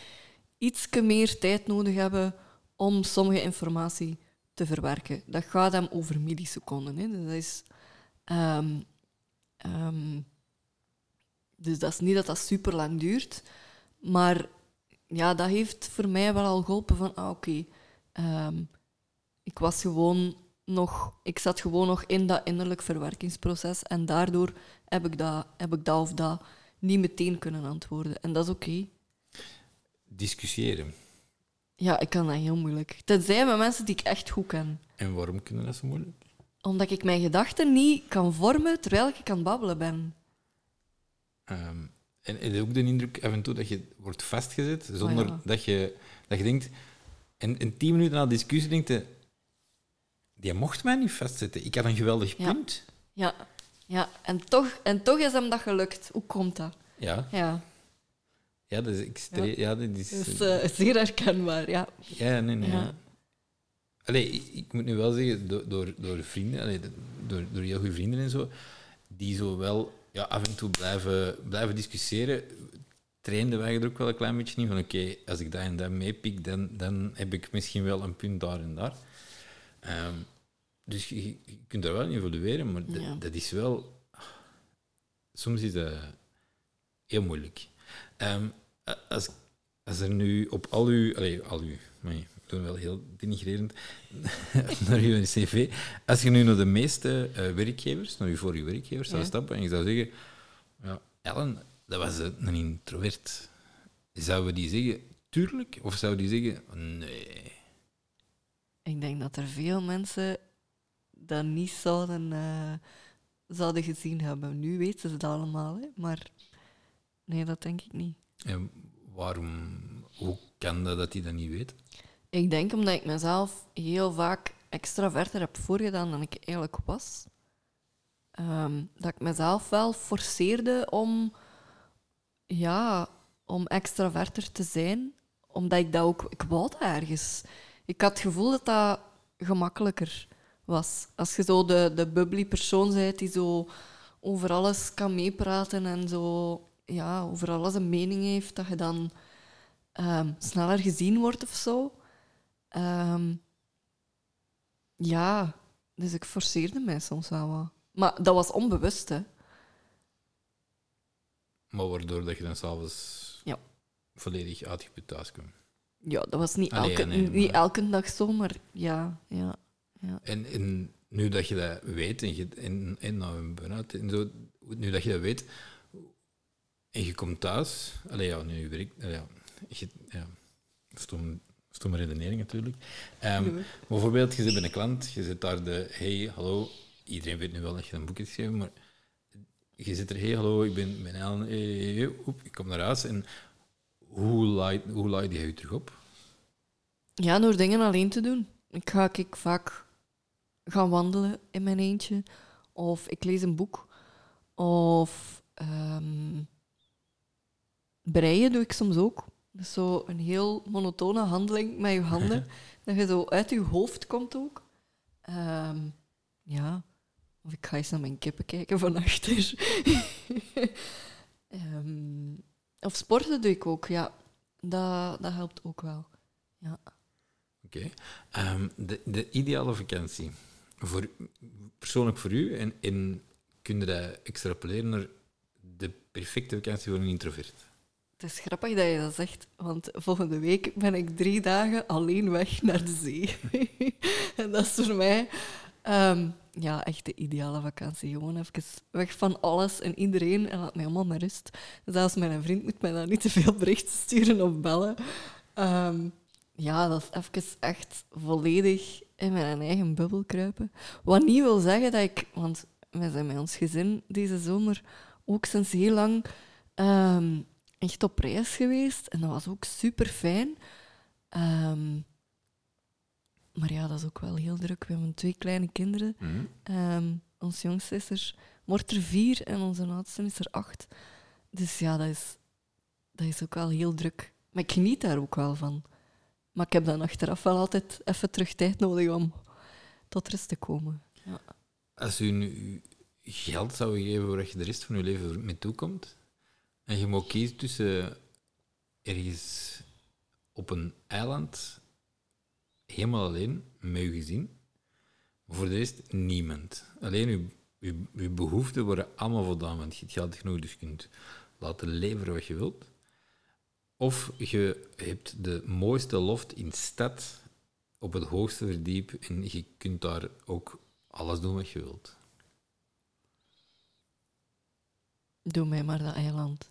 iets meer tijd nodig hebben om sommige informatie te verwerken. Dat gaat hem over milliseconden. Hè. Dus dat is... ehm, ehm, dus dat is niet dat dat super lang duurt. Maar ja, dat heeft voor mij wel al geholpen van, ah, oké, ehm, ik was gewoon nog, ik zat gewoon nog in dat innerlijk verwerkingsproces en daardoor heb ik dat, heb ik dat of dat niet meteen kunnen antwoorden. En dat is oké. Discussiëren. Ja, ik kan dat heel moeilijk. Tenzij met mensen die ik echt goed ken. En waarom kunnen dat zo moeilijk? Omdat ik mijn gedachten niet kan vormen terwijl ik aan het babbelen ben. Ehm, en je ook de indruk af en toe dat je wordt vastgezet, zonder Oh ja. dat, je, dat je denkt... En, en tien minuten na de discussie denkt je... Die mocht mij niet vastzetten. Ik had een geweldig Ja. punt. Ja, ja. En, toch, en toch is hem dat gelukt. Hoe komt dat? Ja, Ja, ja dat is extreem... Ja. dat is... is eh, zeer herkenbaar, ja. Ja, nee, nee. Ja. Allee, ik, ik moet nu wel zeggen, door, door, door vrienden, allee, door, door heel goede vrienden en zo, die zo wel ja, af en toe blijven, blijven discussiëren, trainden wij er ook wel een klein beetje in van oké, als ik dat en dat meepik, dan, dan heb ik misschien wel een punt daar en daar. Ehm, dus je, je kunt daar wel in evolueren, maar dat- Ja. dat is wel... Soms is dat heel moeilijk. Ehm, als, als er nu op al uw... Allee, al uw... Maar ik doe wel heel denigrerend [laughs] naar uw cv. Als je nu naar de meeste eh, werkgevers, naar uw vorige werkgevers zou Ja. stappen en je zou zeggen... Ja, Ellen, dat was een een introvert. Zouden die zeggen, tuurlijk? Of zouden die zeggen, nee... Ik denk dat er veel mensen dat niet zouden, eh, zouden gezien hebben. Nu weten ze dat allemaal, hè? maar nee, dat denk ik niet. En waarom... Hoe kan dat dat die dat niet weet? Ik denk omdat ik mezelf heel vaak extraverter heb voorgedaan dan ik eigenlijk was. Ehm, dat ik mezelf wel forceerde om, ja, om extraverter te zijn. Omdat ik dat ook... Ik wou dat ergens. Ik had het gevoel dat dat gemakkelijker was. Als je zo de, de bubbly persoon bent die zo over alles kan meepraten en zo ja, over alles een mening heeft, dat je dan ehm, sneller gezien wordt of zo. Ehm, ja, dus ik forceerde mij soms wel wat. Maar dat was onbewust, hè. Maar waardoor dat je dan s'avonds Ja. volledig uitgeput thuis komt. Ja, dat was niet, Allee, elke, nee, maar- niet elke dag zo, maar ja, ja, ja. En, en nu dat je dat weet, en, je, en, en nou een burn-out en zo, nu dat je dat weet, en je komt thuis, allee, ja, nu werkt, ja, je, ja, stom, stomme redenering natuurlijk. Ehm, Bijvoorbeeld, je zit bij een klant, je zit daar de, hey, hallo, iedereen weet nu wel dat je een boek hebt geschreven, maar je zit er, hey, hallo, ik ben, ben Ellen, hey, hey, hey, oep, ik kom naar huis, en hoe laai, hoe laai je je terug op? Ja, door dingen alleen te doen. Ik ga ik vaak gaan wandelen in mijn eentje. Of ik lees een boek. Of ehm, breien doe ik soms ook. Is zo een heel monotone handeling met je handen. [laughs] dat je zo uit je hoofd komt ook. Ehm, ja. Of ik ga eens naar mijn kippen kijken van achter. [laughs] Ehm, of sporten doe ik ook, ja. Dat, dat helpt ook wel. Ja. Oké. Ehm, de, de ideale vakantie, voor, persoonlijk voor u, en, en kun je dat extrapoleren naar de perfecte vakantie voor een introvert? Het is grappig dat je dat zegt, want volgende week ben ik drie dagen alleen weg naar de zee. [laughs] en dat is voor mij ehm, ja, echt de ideale vakantie. Gewoon even weg van alles en iedereen en laat mij allemaal met rust. Zelfs mijn vriend moet mij dan niet te veel berichten sturen of bellen. Ehm, ja, dat is even echt volledig in mijn eigen bubbel kruipen. Wat niet wil zeggen dat ik... Want wij zijn met ons gezin deze zomer ook sinds heel lang ehm, echt op reis geweest. En dat was ook super fijn. Ehm, maar ja, dat is ook wel heel druk. We hebben twee kleine kinderen. Ehm, ons jongste is er, wordt er vier en onze oudste is er acht. Dus ja, dat is, dat is ook wel heel druk. Maar ik geniet daar ook wel van. Maar ik heb dan achteraf wel altijd even terug tijd nodig om tot rust te komen. Ja. Als u nu geld zou geven waar je de rest van je leven mee toekomt, en je mag kiezen tussen ergens op een eiland, helemaal alleen, met je voor de rest niemand. Alleen je, behoeften worden allemaal voldaan, want je hebt geld genoeg, dus je kunt laten leveren wat je wilt. Of je hebt de mooiste loft in stad, op het hoogste verdiep, en je kunt daar ook alles doen wat je wilt. Doe mij maar dat eiland.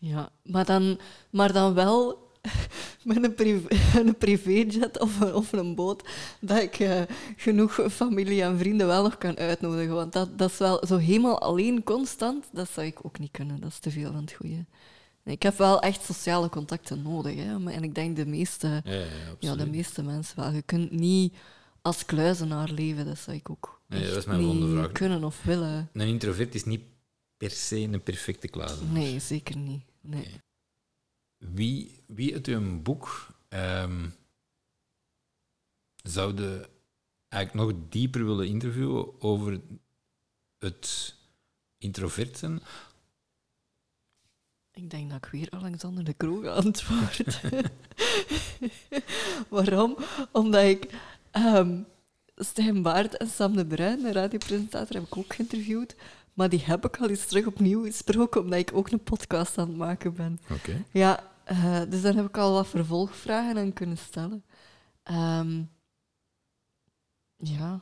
Ja, maar dan, maar dan wel met een, privé, [laughs] een privéjet of, een- of een boot, dat ik eh, genoeg familie en vrienden wel nog kan uitnodigen. Want dat, dat is wel zo helemaal alleen constant, dat zou ik ook niet kunnen. Dat is te veel van het goede. Ik heb wel echt sociale contacten nodig. Hè, en ik denk de meeste, Ja, ja, ja, de meeste mensen wel. Je kunt niet als kluizenaar leven, dat zou ik ook Nee, dat mijn niet vraag. kunnen of willen. Een introvert is niet per se een perfecte kluizenaar. Nee, zeker niet. Nee. Wie, wie uit uw boek ehm zouden eigenlijk nog dieper willen interviewen over het introvert zijn? Ik denk dat ik weer Alexander de Croo ga antwoorden. [laughs] Waarom? Omdat ik ehm Stijn Baart en Sam de Bruin, de radiopresentator, heb ik ook geïnterviewd. Maar die heb ik al eens terug opnieuw gesproken, omdat ik ook een podcast aan het maken ben. Oké. Ja, eh, dus dan heb ik al wat vervolgvragen aan kunnen stellen. Ehm, ja.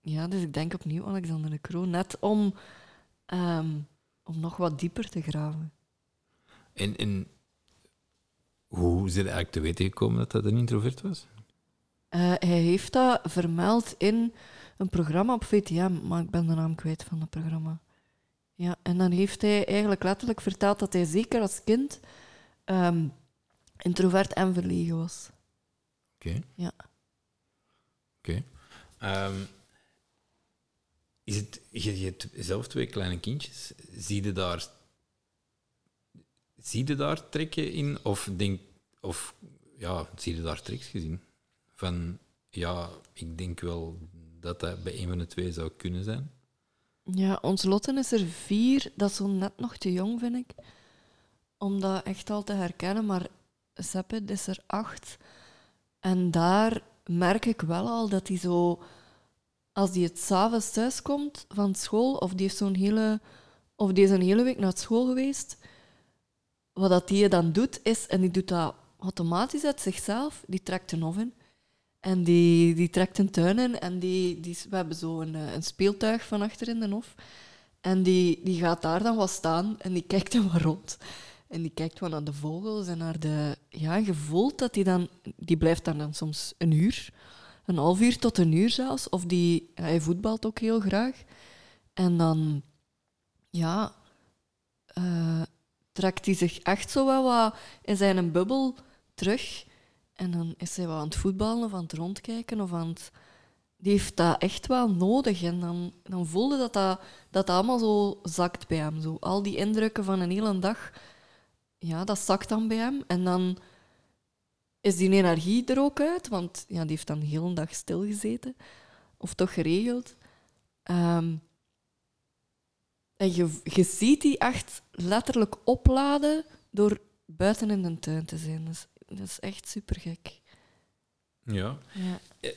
ja, dus ik denk opnieuw Alexander de Croo, net om, ehm, om nog wat dieper te graven. En, en hoe is er eigenlijk te weten gekomen dat dat een introvert was? Eh, hij heeft dat vermeld in een programma op VTM, maar ik ben de naam kwijt van dat programma. Ja, en dan heeft hij eigenlijk letterlijk verteld dat hij zeker als kind ehm, introvert en verlegen was. Oké. Ja. Oké. Ehm, is het, je, je hebt zelf twee kleine kindjes. Zie je daar, zie je daar trekken in? Of, denk, of ja, zie je daar treks gezien? Van, ja, ik denk wel dat dat bij een van de twee zou kunnen zijn. Ja, ons Lotten is er vier. Dat is zo net nog te jong, vind ik. Om dat echt al te herkennen. Maar Seppe is er acht. En daar merk ik wel al dat hij zo... Als die het s'avonds thuis komt van school, of die, heeft hele, of die is een hele week naar school geweest, wat dat die dan doet, is... En die doet dat automatisch uit zichzelf. Die trekt een oven. En die, die trekt een tuin in en die, die, we hebben zo een, eh, een speeltuig van achter in de hof. En die, die gaat daar dan wat staan en die kijkt dan wat rond. En die kijkt wat naar de vogels en naar de... Ja, je voelt dat die dan... Die blijft dan, dan soms een uur, een half uur tot een uur zelfs. Of die... hij voetbalt ook heel graag. En dan... Ja... eh, trekt hij zich echt zo wel wat in zijn bubbel terug. En dan is hij wel aan het voetballen of aan het rondkijken of aan het... Die heeft dat echt wel nodig. En dan, dan voelde dat dat, dat dat allemaal zo zakt bij hem. Zo. Al die indrukken van een hele dag, ja, dat zakt dan bij hem. En dan is die energie er ook uit, want ja, die heeft dan de hele dag stilgezeten. Of toch geregeld. Ehm, en je, je ziet die echt letterlijk opladen door buiten in de tuin te zijn. Dat is, dat is echt super gek. Ja. Ja. Eh,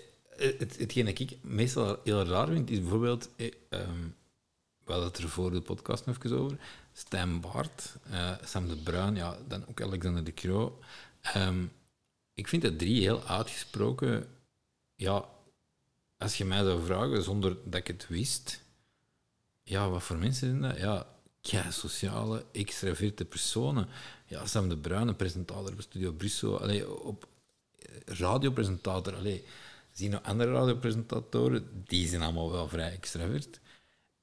Het, hetgeen dat ik meestal heel raar vind, is bijvoorbeeld... eh, ehm, we hadden het er voor de podcast nog even over. Stijn Baart, eh, Sam de Bruin, ja, dan ook Alexander de Croo. Ehm, ik vind dat drie heel uitgesproken... Ja, als je mij zou vragen, zonder dat ik het wist... Ja, wat voor mensen zijn dat? Ja, kei sociale, extraverte personen. Ja, Sam de Bruin, een presentator op Studio Brussel. Allee, op eh, radiopresentator. Allee, zie je nog andere radiopresentatoren? Die zijn allemaal wel vrij extravert.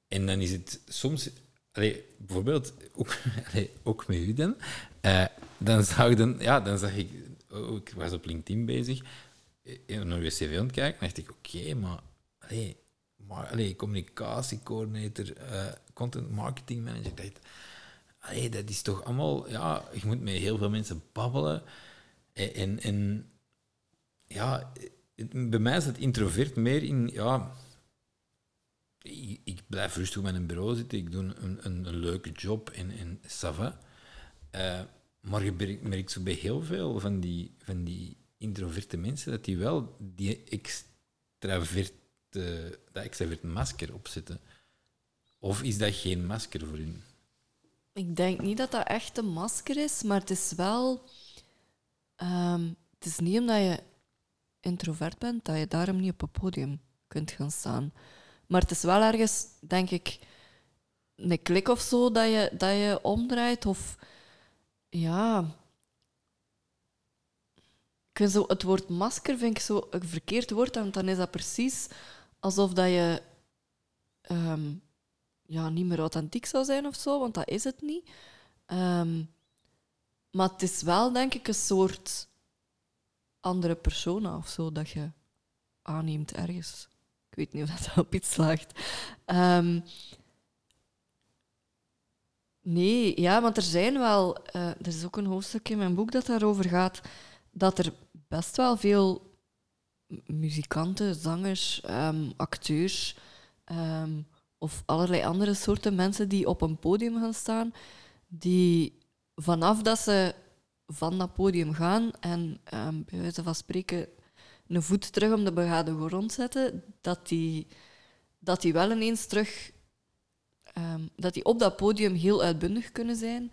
En dan is het soms, allee, bijvoorbeeld, ook, [laughs] ook met u dan, eh, dan, zag ja, dan zag ik, oh, ik was op LinkedIn bezig, eh, naar WCV aan het kijken, dacht ik, oké, maar, allee, maar communicatiecoördinator, content marketing manager, ik dacht, allee, dat is toch allemaal, ja, je moet met heel veel mensen babbelen. En, en, en ja, bij mij is het introvert meer in, ja, ik, blijf rustig met een bureau zitten, ik doe een, een, een leuke job en, en ça uh, maar je merkt zo bij heel veel van die, van die introverte mensen dat die wel die extraverte, dat extraverte masker opzetten. Of is dat geen masker voor hun? Ik denk niet dat dat echt een masker is, maar het is wel. Um, het is niet omdat je introvert bent dat je daarom niet op een podium kunt gaan staan. Maar het is wel ergens, denk ik, een klik of zo dat je, dat je omdraait. Of ja. Ik zo, het woord masker vind ik zo een verkeerd woord, want dan is dat precies alsof dat je ehm, ja, niet meer authentiek zou zijn of zo, want dat is het niet. Ehm, maar het is wel, denk ik, een soort andere persona of zo dat je aanneemt ergens. Weet niet of dat op iets slaagt. Um, nee, ja, want er zijn wel... Uh, er is ook een hoofdstuk in mijn boek dat daarover gaat, dat er best wel veel muzikanten, zangers, um, acteurs um, of allerlei andere soorten mensen die op een podium gaan staan, die vanaf dat ze van dat podium gaan en bij wijze van spreken een voet terug om de begade grond zetten, dat die, dat die wel ineens terug... Um, dat die op dat podium heel uitbundig kunnen zijn.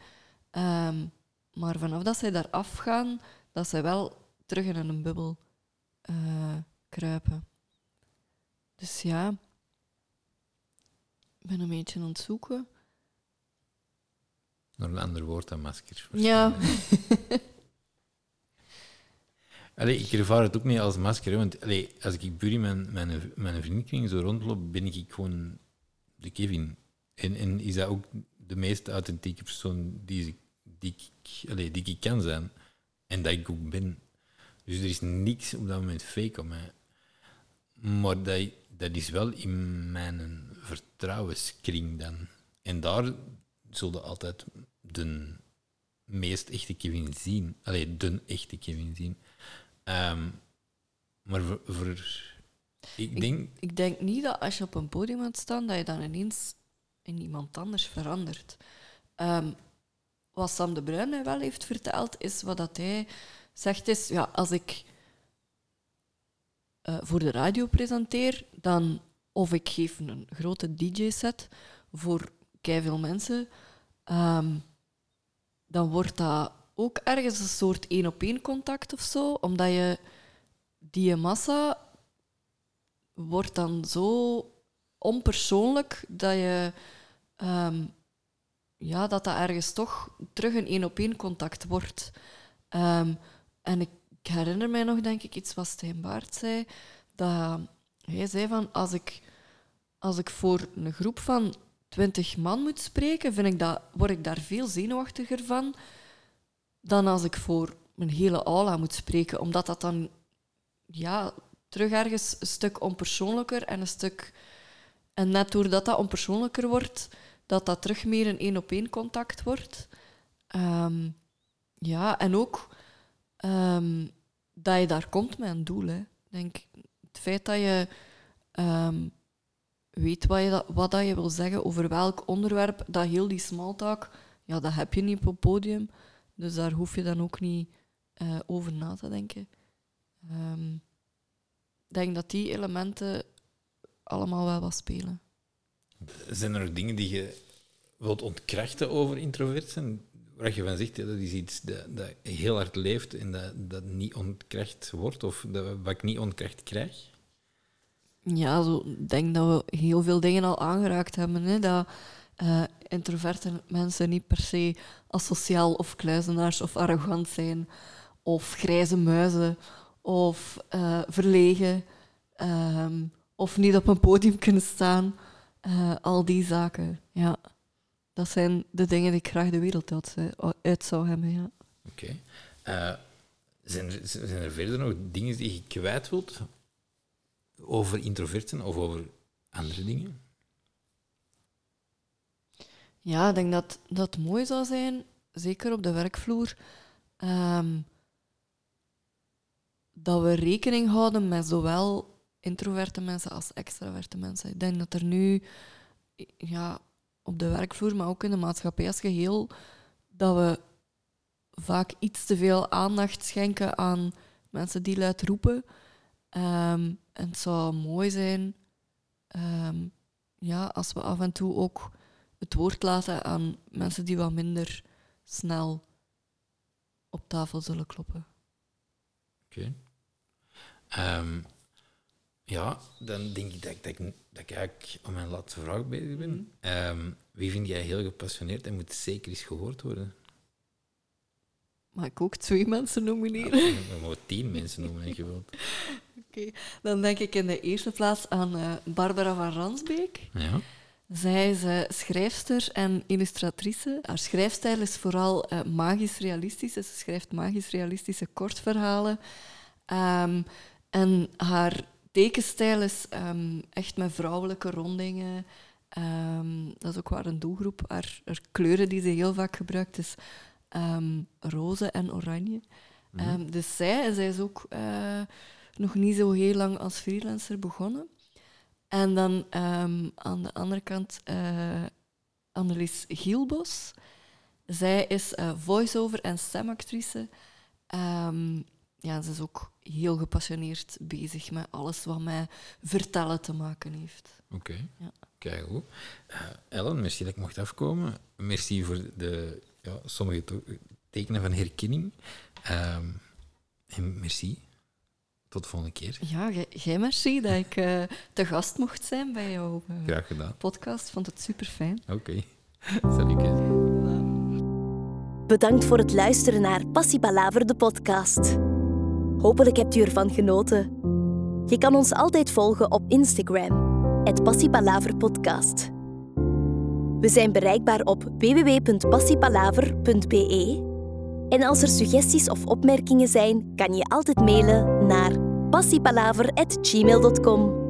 Um, maar vanaf dat zij daar afgaan, dat zij wel terug in een bubbel uh, kruipen. Dus ja, ik ben een beetje aan het zoeken. Nog een ander woord dan masker. Ja. [laughs] Ik ervaar het ook niet als masker, want als ik buur mijn, mijn, mijn vriendenkring zo rondloop, ben ik gewoon de Kevin. En, en is dat ook de meest authentieke persoon die, die, ik, allee, die ik kan zijn. En dat ik ook ben. Dus er is niks op dat moment fake op mij. Maar dat, dat is wel in mijn vertrouwenskring dan. En daar zullen altijd de meest echte Kevin zien. Allee, de echte Kevin zien. Um, maar voor, voor ik, denk... Ik, denk niet dat als je op een podium gaat staan, dat je dan ineens in iemand anders verandert. Um, wat Sam de Bruin mij wel heeft verteld, is wat dat hij zegt is, ja, als ik uh, voor de radio presenteer, dan of ik geef een grote DJ-set voor veel mensen, um, dan wordt dat ook ergens een soort één-op-één contact of zo, omdat je die massa wordt dan zo onpersoonlijk dat je um, ja, dat dat ergens toch terug een één-op-één contact wordt. Um, en ik, ik, herinner mij nog, denk ik, iets wat Stijn Baart zei, dat hij zei van als ik, als ik voor een groep van twintig man moet spreken, vind ik dat, word ik daar veel zenuwachtiger van dan als ik voor mijn hele aula moet spreken, omdat dat dan ja, terug ergens een stuk onpersoonlijker en een stuk... En net doordat dat onpersoonlijker wordt, dat dat terug meer een één-op-één contact wordt. Um, ja, en ook um, dat je daar komt met een doel. Hè. Denk, het feit dat je um, weet wat je, wat dat je wil zeggen over welk onderwerp, dat heel die small talk, ja, dat heb je niet op het podium. Dus daar hoef je dan ook niet uh, over na te denken. Um, ik denk dat die elementen allemaal wel wat spelen. Zijn er dingen die je wilt ontkrachten over introvert zijn? Waar je van zegt, dat is iets dat, dat heel hard leeft en dat, dat niet ontkracht wordt, of dat, wat ik niet ontkracht krijg? Ja, zo, ik denk dat we heel veel dingen al aangeraakt hebben. Hè? Dat, uh, introverte mensen niet per se asociaal of kluizenaars of arrogant zijn, of grijze muizen, of uh, verlegen, um, of niet op een podium kunnen staan. Eh, al die zaken, ja. Dat zijn de dingen die ik graag de wereld uit, eh, uit zou hebben, ja. Oké. Eh, zijn, zijn er verder nog dingen die je kwijt wilt over introverten of over andere dingen? Ja, ik denk dat dat mooi zou zijn, zeker op de werkvloer, ehm, dat we rekening houden met zowel introverte mensen als extraverte mensen. Ik denk dat er nu ja, op de werkvloer, maar ook in de maatschappij als geheel, dat we vaak iets te veel aandacht schenken aan mensen die luid roepen. Um, en het zou mooi zijn um, ja, als we af en toe ook het woord laten aan mensen die wat minder snel op tafel zullen kloppen. Oké. Okay. Um, ja, dan denk ik dat, dat, dat ik eigenlijk aan mijn laatste vraag bezig ben. Um, wie vind jij heel gepassioneerd en moet zeker eens gehoord worden? Mag ik ook twee mensen nomineren? Ja, we mogen tien mensen nomineren. [laughs] Oké, okay. dan denk ik in de eerste plaats aan uh, Barbara van Ransbeek. Ja. Zij is uh, schrijfster en illustratrice. Haar schrijfstijl is vooral uh, magisch realistisch. Ze schrijft magisch realistische kortverhalen. Um, en haar tekenstijl is um, echt met vrouwelijke rondingen. Um, dat is ook waar een doelgroep. Haar, haar, kleuren die ze heel vaak gebruikt is roze en oranje. Mm dus zij, zij is ook uh, nog niet zo heel lang als freelancer begonnen. En dan um, aan de andere kant uh, Annelies Gielbos. Zij is uh, voice-over en stemactrice. Um, ja, ze is ook heel gepassioneerd bezig met alles wat met vertellen te maken heeft. Oké, okay. ja. kijk goed. Uh, Ellen, merci dat ik mocht afkomen. Merci voor de ja, sommige tekenen van herkenning. Um, en merci tot de volgende keer. Ja, jij merci dat ik uh, te gast mocht zijn bij jouw uh, Graag gedaan. podcast. Vond het super fijn. Oké. [laughs] Okay. Bedankt voor het luisteren naar Passie Palaver, de podcast. Hopelijk hebt u ervan genoten. Je kan ons altijd volgen op Instagram, het Podcast. We zijn bereikbaar op www.passiepalaver.be en als er suggesties of opmerkingen zijn, kan je altijd mailen passiepalaver.gmail.com.